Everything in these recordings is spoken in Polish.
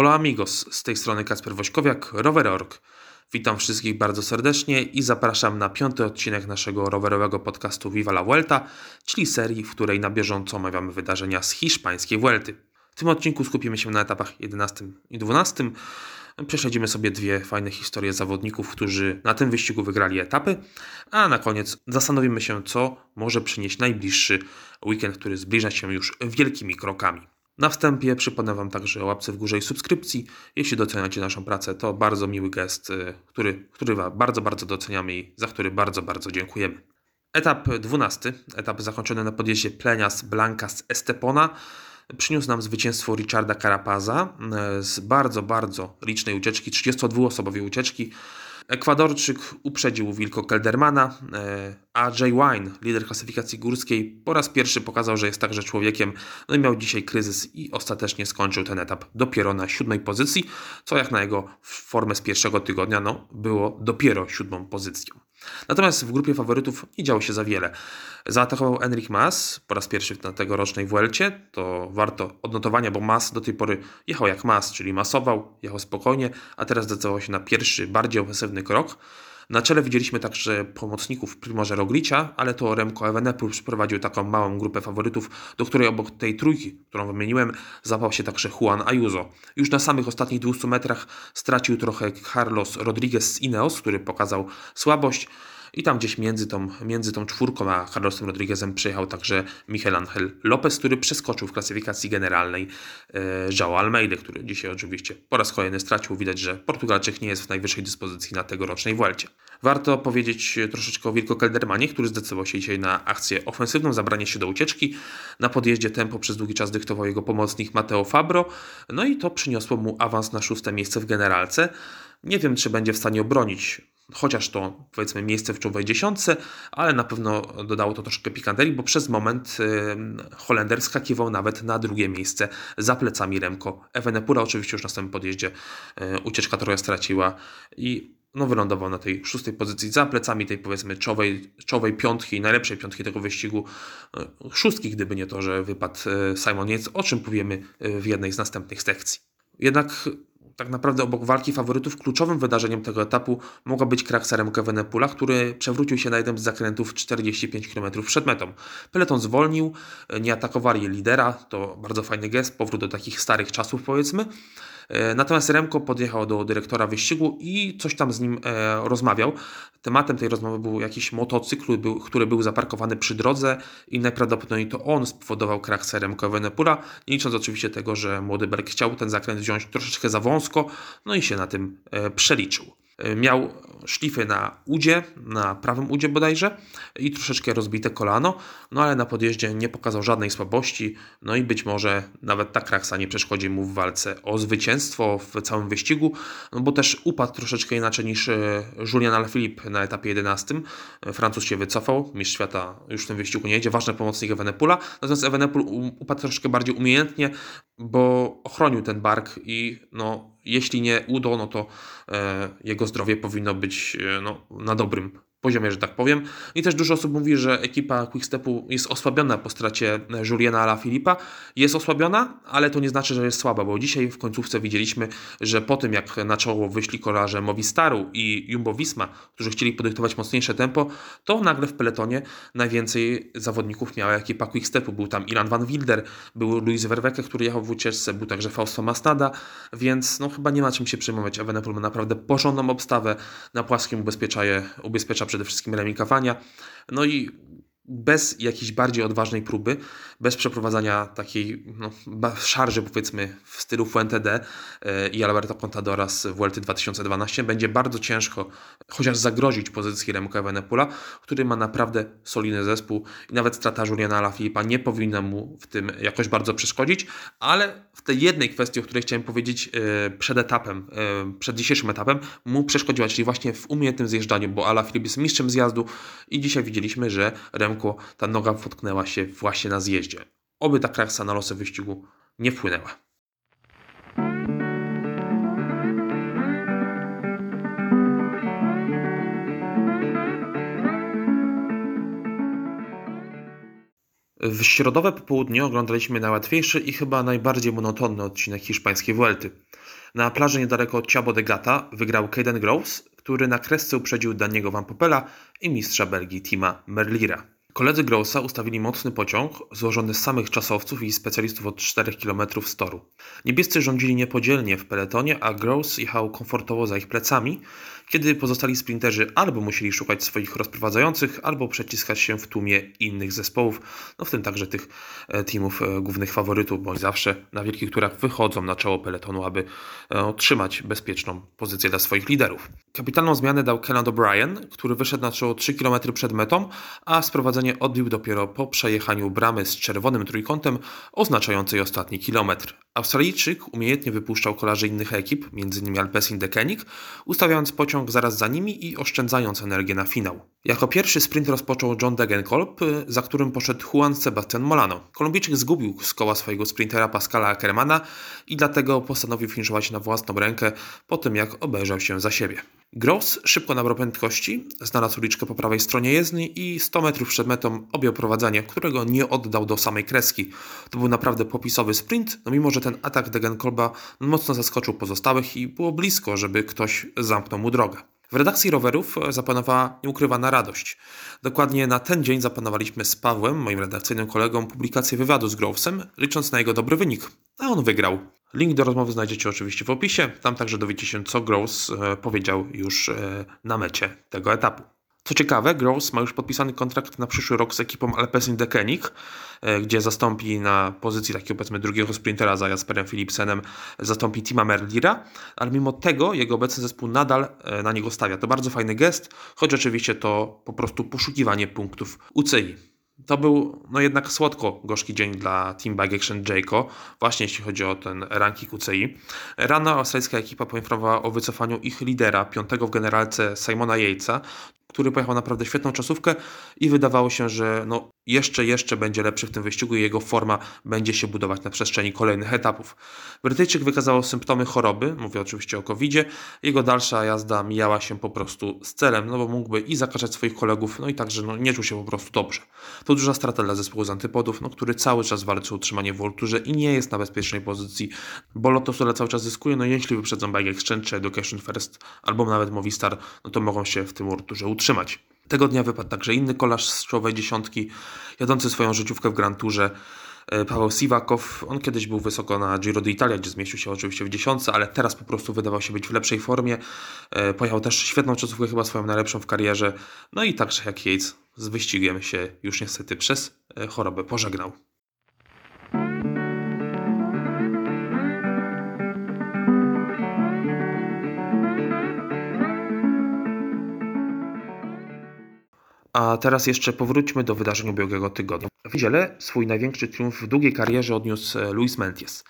Hola amigos, z tej strony Kasper Wośkowiak, Rower.org. Witam wszystkich bardzo serdecznie i zapraszam na piąty odcinek naszego rowerowego podcastu Viva la Vuelta, czyli serii, w której na bieżąco omawiamy wydarzenia z hiszpańskiej Vuelty. W tym odcinku skupimy się na etapach 11 i 12. Prześledzimy sobie dwie fajne historie zawodników, którzy na tym wyścigu wygrali etapy, a na koniec zastanowimy się, co może przynieść najbliższy weekend, który zbliża się już wielkimi krokami. Na wstępie przypomnę Wam także o łapce w górze i subskrypcji. Jeśli doceniacie naszą pracę, to bardzo miły gest, y, który, który bardzo, bardzo doceniamy i za który bardzo, bardzo dziękujemy. Etap 12, etap zakończony na podjeździe Plenias Blancas Estepona, przyniósł nam zwycięstwo Richarda Carapaza y, z bardzo, bardzo licznej ucieczki, 32-osobowej ucieczki. Ekwadorczyk uprzedził Wilko Keldermana, y, a Jay Wine, lider klasyfikacji górskiej, po raz pierwszy pokazał, że jest także człowiekiem, no i miał dzisiaj kryzys i ostatecznie skończył ten etap dopiero na siódmej pozycji, co jak na jego formę z pierwszego tygodnia, no, było dopiero siódmą pozycją. Natomiast w grupie faworytów nie działo się za wiele. Zaatakował Enric Mas po raz pierwszy na tegorocznej Vuelcie. To warto odnotowania, bo Mas do tej pory jechał jak Mas, czyli masował, jechał spokojnie, a teraz zdecydował się na pierwszy, bardziej ofensywny krok. Na czele widzieliśmy także pomocników Primoza Roglicia, ale to Remco Evenepoel przyprowadził taką małą grupę faworytów, do której obok tej trójki, którą wymieniłem, zapał się także Juan Ayuso. Już na samych ostatnich 200 metrach stracił trochę Carlos Rodriguez z Ineos, który pokazał słabość. I tam gdzieś między tą, między tą czwórką a Carlosem Rodriguezem przyjechał także Miguel Angel Lopez, który przeskoczył w klasyfikacji generalnej e, João Almeida, który dzisiaj oczywiście po raz kolejny stracił. Widać, że Portugalczyk nie jest w najwyższej dyspozycji na tegorocznej Vuelcie. Warto powiedzieć troszeczkę o Wilko Keldermanie, który zdecydował się dzisiaj na akcję ofensywną, zabranie się do ucieczki. Na podjeździe tempo przez długi czas dyktował jego pomocnik Mateo Fabro, no i to przyniosło mu awans na szóste miejsce w generalce. Nie wiem, czy będzie w stanie obronić chociaż to powiedzmy miejsce w czołowej dziesiątce, ale na pewno dodało to troszkę pikanterii, bo przez moment Holender skakiwał nawet na drugie miejsce za plecami Remko Evenepura. Oczywiście już na samym podjeździe ucieczka trochę straciła i no, wylądował na tej szóstej pozycji za plecami tej powiedzmy czołowej, czołowej piątki, najlepszej piątki tego wyścigu. Y, szóstki, gdyby nie to, że wypadł y, Simon Yates, o czym powiemy w jednej z następnych sekcji. Jednak tak naprawdę obok walki faworytów kluczowym wydarzeniem tego etapu mogła być kraksa Remco Evenepoela, który przewrócił się na jeden z zakrętów 45 km przed metą. Peleton zwolnił, nie atakowali lidera, to bardzo fajny gest, powrót do takich starych czasów powiedzmy. E, natomiast Remko podjechał do dyrektora wyścigu i coś tam z nim e, rozmawiał. Tematem tej rozmowy był jakiś motocykl, który był zaparkowany przy drodze i najprawdopodobniej to on spowodował krach Remco Evenepoela, nie licząc oczywiście tego, że młody Berg chciał ten zakręt wziąć troszeczkę za wąsko, no i się na tym e, przeliczył. Miał szlify na udzie, na prawym udzie bodajże i troszeczkę rozbite kolano, no ale na podjeździe nie pokazał żadnej słabości, no i być może nawet ta kraksa nie przeszkodzi mu w walce o zwycięstwo w całym wyścigu, no bo też upadł troszeczkę inaczej niż e, Julian Alaphilippe na etapie 11. E, Francuz się wycofał, mistrz świata już w tym wyścigu nie jedzie, ważny pomocnik Evenepula, natomiast Evenepul upadł troszeczkę bardziej umiejętnie, bo ochronił ten bark i no jeśli nie udo, no to e, jego zdrowie powinno być e, no, na dobrym poziomie, że tak powiem. I też dużo osób mówi, że ekipa Quickstepu jest osłabiona po stracie Juliana Ala Filipa. Jest osłabiona, ale to nie znaczy, że jest słaba, bo dzisiaj w końcówce widzieliśmy, że po tym jak na czoło wyszli kolarze Movistaru i Jumbo Visma, którzy chcieli podyktować mocniejsze tempo, to nagle w peletonie najwięcej zawodników miała ekipa Quickstepu. Był tam Ilan van Wilder, był Luis Verweke, który jechał w ucieczce, był także Fausto Masnada, więc no chyba nie ma czym się przejmować. Evenepoel ma naprawdę porządną obstawę, na płaskim ubezpiecza, ubezpiecza przede wszystkim remikowania. No i bez jakiejś bardziej odważnej próby, bez przeprowadzania takiej no, szarży powiedzmy w stylu Fuente e, i Alberto Contadora z WLT 2012 będzie bardzo ciężko chociaż zagrozić pozycji Remco Evenepoela, który ma naprawdę solidny zespół i nawet strata Juliana Alaphilippa nie powinna mu w tym jakoś bardzo przeszkodzić, ale w tej jednej kwestii, o której chciałem powiedzieć e, przed etapem, e, przed dzisiejszym etapem, mu przeszkodziła, czyli właśnie w umiejętnym zjeżdżaniu, bo Alaphilipp jest mistrzem zjazdu i dzisiaj widzieliśmy, że Ta noga potknęła się właśnie na zjeździe. Oby ta kraksa na losy wyścigu nie wpłynęła. W środowe popołudnie oglądaliśmy najłatwiejszy i chyba najbardziej monotonny odcinek hiszpańskiej Vuelty. Na plaży niedaleko od Ciabo de Gata wygrał Caden Groves, który na kresce uprzedził Daniego Van Popela i mistrza Belgii Tima Merlira. Koledzy Grousa ustawili mocny pociąg, złożony z samych czasowców i specjalistów od 4 km z toru. Niebiescy rządzili niepodzielnie w peletonie, a Gross jechał komfortowo za ich plecami, kiedy pozostali sprinterzy albo musieli szukać swoich rozprowadzających, albo przeciskać się w tłumie innych zespołów, no w tym także tych e, teamów e, głównych faworytów, bądź zawsze na wielkich turach wychodzą na czoło peletonu, aby e, otrzymać bezpieczną pozycję dla swoich liderów. Kapitalną zmianę dał Kenan O'Brien, który wyszedł na czoło 3 km przed metą, a sprowadzenie odbił dopiero po przejechaniu bramy z czerwonym trójkątem oznaczającej ostatni kilometr. Australijczyk umiejętnie wypuszczał kolarzy innych ekip, m.in. Alpecin Dekenik, ustawiając pociąg zaraz za nimi i oszczędzając energię na finał. Jako pierwszy sprint rozpoczął John Degenkolb, za którym poszedł Juan Sebastian Molano. Kolumbijczyk zgubił z koła swojego sprintera Pascala Ackermana i dlatego postanowił finiszować na własną rękę po tym jak obejrzał się za siebie. Gross szybko nabrał prędkości, znalazł uliczkę po prawej stronie jezdni i 100 metrów przed metą objął prowadzenie, którego nie oddał do samej kreski. To był naprawdę popisowy sprint, no mimo że ten atak Degenkolba mocno zaskoczył pozostałych i było blisko, żeby ktoś zamknął mu drogę. W redakcji rowerów zapanowała nieukrywana radość. Dokładnie na ten dzień zaplanowaliśmy z Pawłem, moim redakcyjnym kolegą, publikację wywiadu z Grovesem, licząc na jego dobry wynik. A on wygrał. Link do rozmowy znajdziecie oczywiście w opisie. Tam także dowiecie się, co Groves e, powiedział już e, na mecie tego etapu. Co ciekawe, Gross ma już podpisany kontrakt na przyszły rok z ekipą Alpecin Deceuninck, e, gdzie zastąpi na pozycji takiego powiedzmy drugiego sprintera za Jasperem Philipsenem, zastąpi Tima Merlira, ale mimo tego jego obecny zespół nadal na niego stawia. To bardzo fajny gest, choć oczywiście to po prostu poszukiwanie punktów UCI. To był no jednak słodko-gorzki dzień dla Team Bike Action Jayco, właśnie jeśli chodzi o ten ranking UCI. Rano australijska ekipa poinformowała o wycofaniu ich lidera, piątego w generalce Simona Yatesa, który pojechał naprawdę świetną czasówkę i wydawało się, że no jeszcze, jeszcze będzie lepszy w tym wyścigu i jego forma będzie się budować na przestrzeni kolejnych etapów. Brytyjczyk wykazał symptomy choroby, mówię oczywiście o covid -zie. Jego dalsza jazda mijała się po prostu z celem, no bo mógłby i zakażać swoich kolegów, no i także no, nie czuł się po prostu dobrze. To duża strata dla zespołu z antypodów, no, który cały czas walczy o utrzymanie w Volturze i nie jest na bezpiecznej pozycji, bo Lotto cały czas zyskuje, no jeśli wyprzedzą Bike Exchange czy Education First albo nawet Movistar, no to mogą się w tym Volturze utrzymać. Tego dnia wypadł także inny kolarz z czołowej dziesiątki, jadący swoją życiówkę w Grand Tourze, e, Paweł Siwakow. On kiedyś był wysoko na Giro d'Italia, gdzie zmieścił się oczywiście w dziesiątce, ale teraz po prostu wydawał się być w lepszej formie. E, pojechał też świetną czasówkę, chyba swoją najlepszą w karierze. No i także jak Yates z wyścigiem się już niestety przez e, chorobę pożegnał. A teraz jeszcze powróćmy do wydarzeń ubiegłego tygodnia. W niedzielę swój największy triumf w długiej karierze odniósł e, Luis Menties.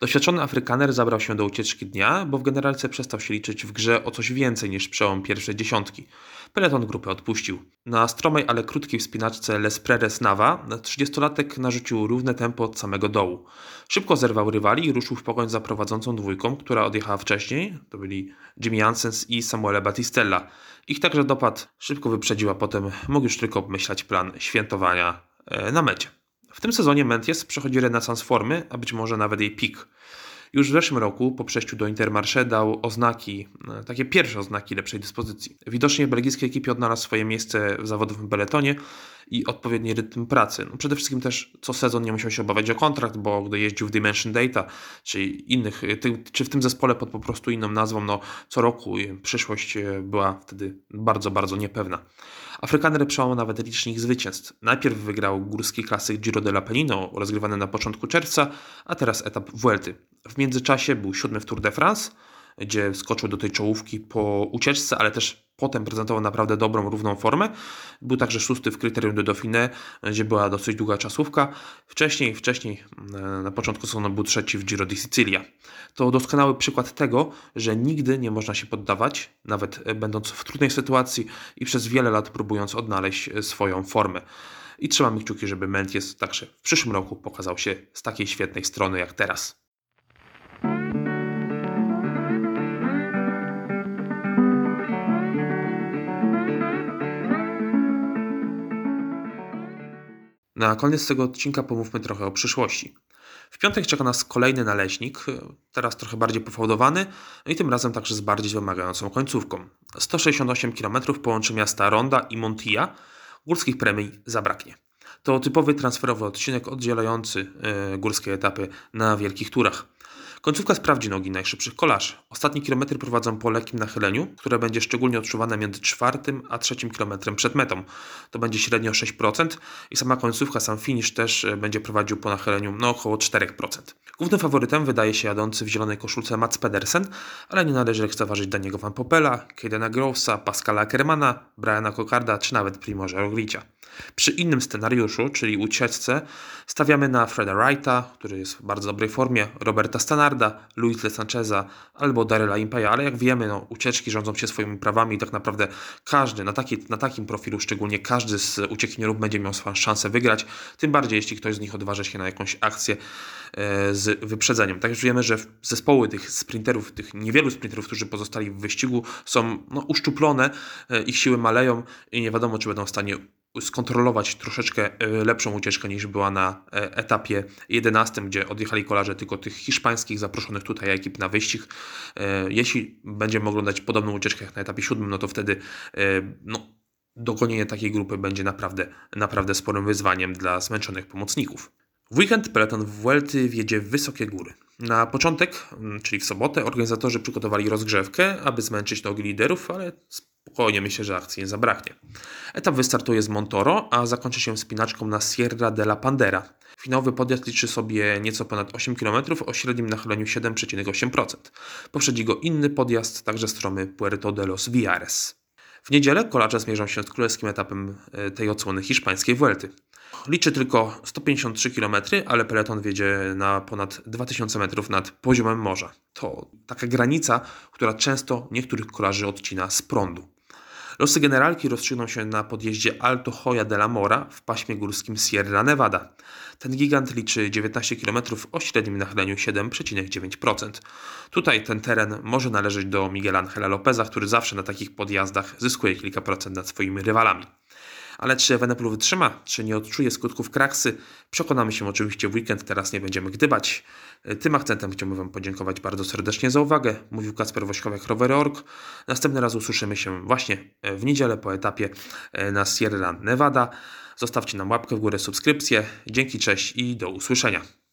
Doświadczony Afrykaner zabrał się do ucieczki dnia, bo w generalce przestał się liczyć w grze o coś więcej niż przełom pierwszej dziesiątki. Peleton grupę odpuścił. Na stromej, ale krótkiej wspinaczce Les Preres Nava 30-latek narzucił równe tempo od samego dołu. Szybko zerwał rywali i ruszył w pogoń za prowadzącą dwójką, która odjechała wcześniej. To byli Jimmy Jansens i Samuele Battistella. Ich także dopadł szybko wyprzedziła, potem mógł już tylko obmyślać plan świętowania e, na mecie. W tym sezonie Menties przechodzi renesans formy, a być może nawet jej pik. Już w zeszłym roku, po przejściu do Intermarché, dał oznaki, e, takie pierwsze oznaki lepszej dyspozycji. Widocznie w belgijskiej ekipie odnalazł swoje miejsce w zawodowym peletonie i odpowiedni rytm pracy. No przede wszystkim też co sezon nie musiał się obawiać o kontrakt, bo gdy jeździł w Dimension Data, czy innych, ty, czy w tym zespole pod po prostu inną nazwą, no co roku przyszłość e, była wtedy bardzo, bardzo niepewna. Afrykaner przełamał nawet licznik zwycięstw. Najpierw wygrał górski klasyk Giro dell'Appennino, rozgrywany na początku czerwca, a teraz etap Vuelty. W międzyczasie był siódmy w Tour de France, gdzie skoczył do tej czołówki po ucieczce, ale też potem prezentował naprawdę dobrą, równą formę. Był także szósty w kryterium de Dauphiné, gdzie była dosyć długa czasówka. Wcześniej, wcześniej e, na początku sezonu był trzeci w Giro di Sicilia. To doskonały przykład tego, że nigdy nie można się poddawać, nawet będąc w trudnej sytuacji i przez wiele lat próbując odnaleźć swoją formę. I trzymamy kciuki, żeby Menties także w przyszłym roku pokazał się z takiej świetnej strony jak teraz. Na koniec tego odcinka pomówmy trochę o przyszłości. W piątek czeka nas kolejny naleśnik, teraz trochę bardziej pofałdowany no i tym razem także z bardziej wymagającą końcówką. 168 km połączy miasta Ronda i Montilla, górskich premii zabraknie. To typowy transferowy odcinek oddzielający yy, górskie etapy na wielkich turach. Końcówka sprawdzi nogi najszybszych kolarzy. Ostatnie kilometry prowadzą po lekkim nachyleniu, które będzie szczególnie odczuwane między czwartym a trzecim kilometrem przed metą. To będzie średnio 6% i sama końcówka, sam finish też e, będzie prowadził po nachyleniu no, około 4%. Głównym faworytem wydaje się jadący w zielonej koszulce Mats Pedersen, ale nie należy lekceważyć Daniego Van Popela, Kedena Grovesa, Pascala Ackermana, Briana Kokarda czy nawet Primoza Roglicia. Przy innym scenariuszu, czyli ucieczce, stawiamy na Freda Wrighta, który jest w bardzo dobrej formie, Roberta Stanarda, Luisa Sancheza albo Daryla Impaya, ale jak wiemy, no, ucieczki rządzą się swoimi prawami i tak naprawdę każdy, na, taki, na takim profilu szczególnie, każdy z uciekinierów będzie miał swoją szansę wygrać, tym bardziej jeśli ktoś z nich odważy się na jakąś akcję e, z wyprzedzeniem. Tak już wiemy, że zespoły tych sprinterów, tych niewielu sprinterów, którzy pozostali w wyścigu są no, uszczuplone, e, ich siły maleją i nie wiadomo, czy będą w stanie skontrolować troszeczkę e, lepszą ucieczkę niż była na e, etapie 11, gdzie odjechali kolarze tylko tych hiszpańskich zaproszonych tutaj ekip na wyścig. E, jeśli będziemy oglądać podobną ucieczkę jak na etapie 7, no to wtedy no, dogonienie takiej grupy będzie naprawdę, naprawdę sporym wyzwaniem dla zmęczonych pomocników. W weekend peleton w Vuelty wjedzie w wysokie góry. Na początek, czyli w sobotę, organizatorzy przygotowali rozgrzewkę, aby zmęczyć nogi liderów, ale spokojnie myślę, że akcji nie zabraknie. Etap wystartuje z Montoro, a zakończy się wspinaczką na Sierra de la Pandera. Finałowy podjazd liczy sobie nieco ponad 8 km o średnim nachyleniu 7,8%. Poprzedzi go inny podjazd, także stromy Puerto de los Viares. W niedzielę kolarze zmierzą się z królewskim etapem e, tej odsłony hiszpańskiej Vuelty. Liczy tylko 153 km, ale peleton wiedzie na ponad 2000 metrów nad poziomem morza. To taka granica, która często niektórych kolarzy odcina z prądu. Losy generalki rozstrzygną się na podjeździe Alto Hoya de la Mora w paśmie górskim Sierra Nevada. Ten gigant liczy 19 km o średnim nachyleniu 7,9%. Tutaj ten teren może należeć do Miguel Angela Lopeza, który zawsze na takich podjazdach zyskuje kilka procent nad swoimi rywalami. Ale czy Evenepoel wytrzyma, czy nie odczuje skutków kraksy, przekonamy się oczywiście w weekend, teraz nie będziemy gdybać. Tym akcentem chciałbym Wam podziękować bardzo serdecznie za uwagę. Mówił Kasper Wośkowiak, Rowery.org. Następny raz usłyszymy się właśnie w niedzielę po etapie e, na Sierra Nevada. Zostawcie nam łapkę w górę, subskrypcję. Dzięki, cześć i do usłyszenia.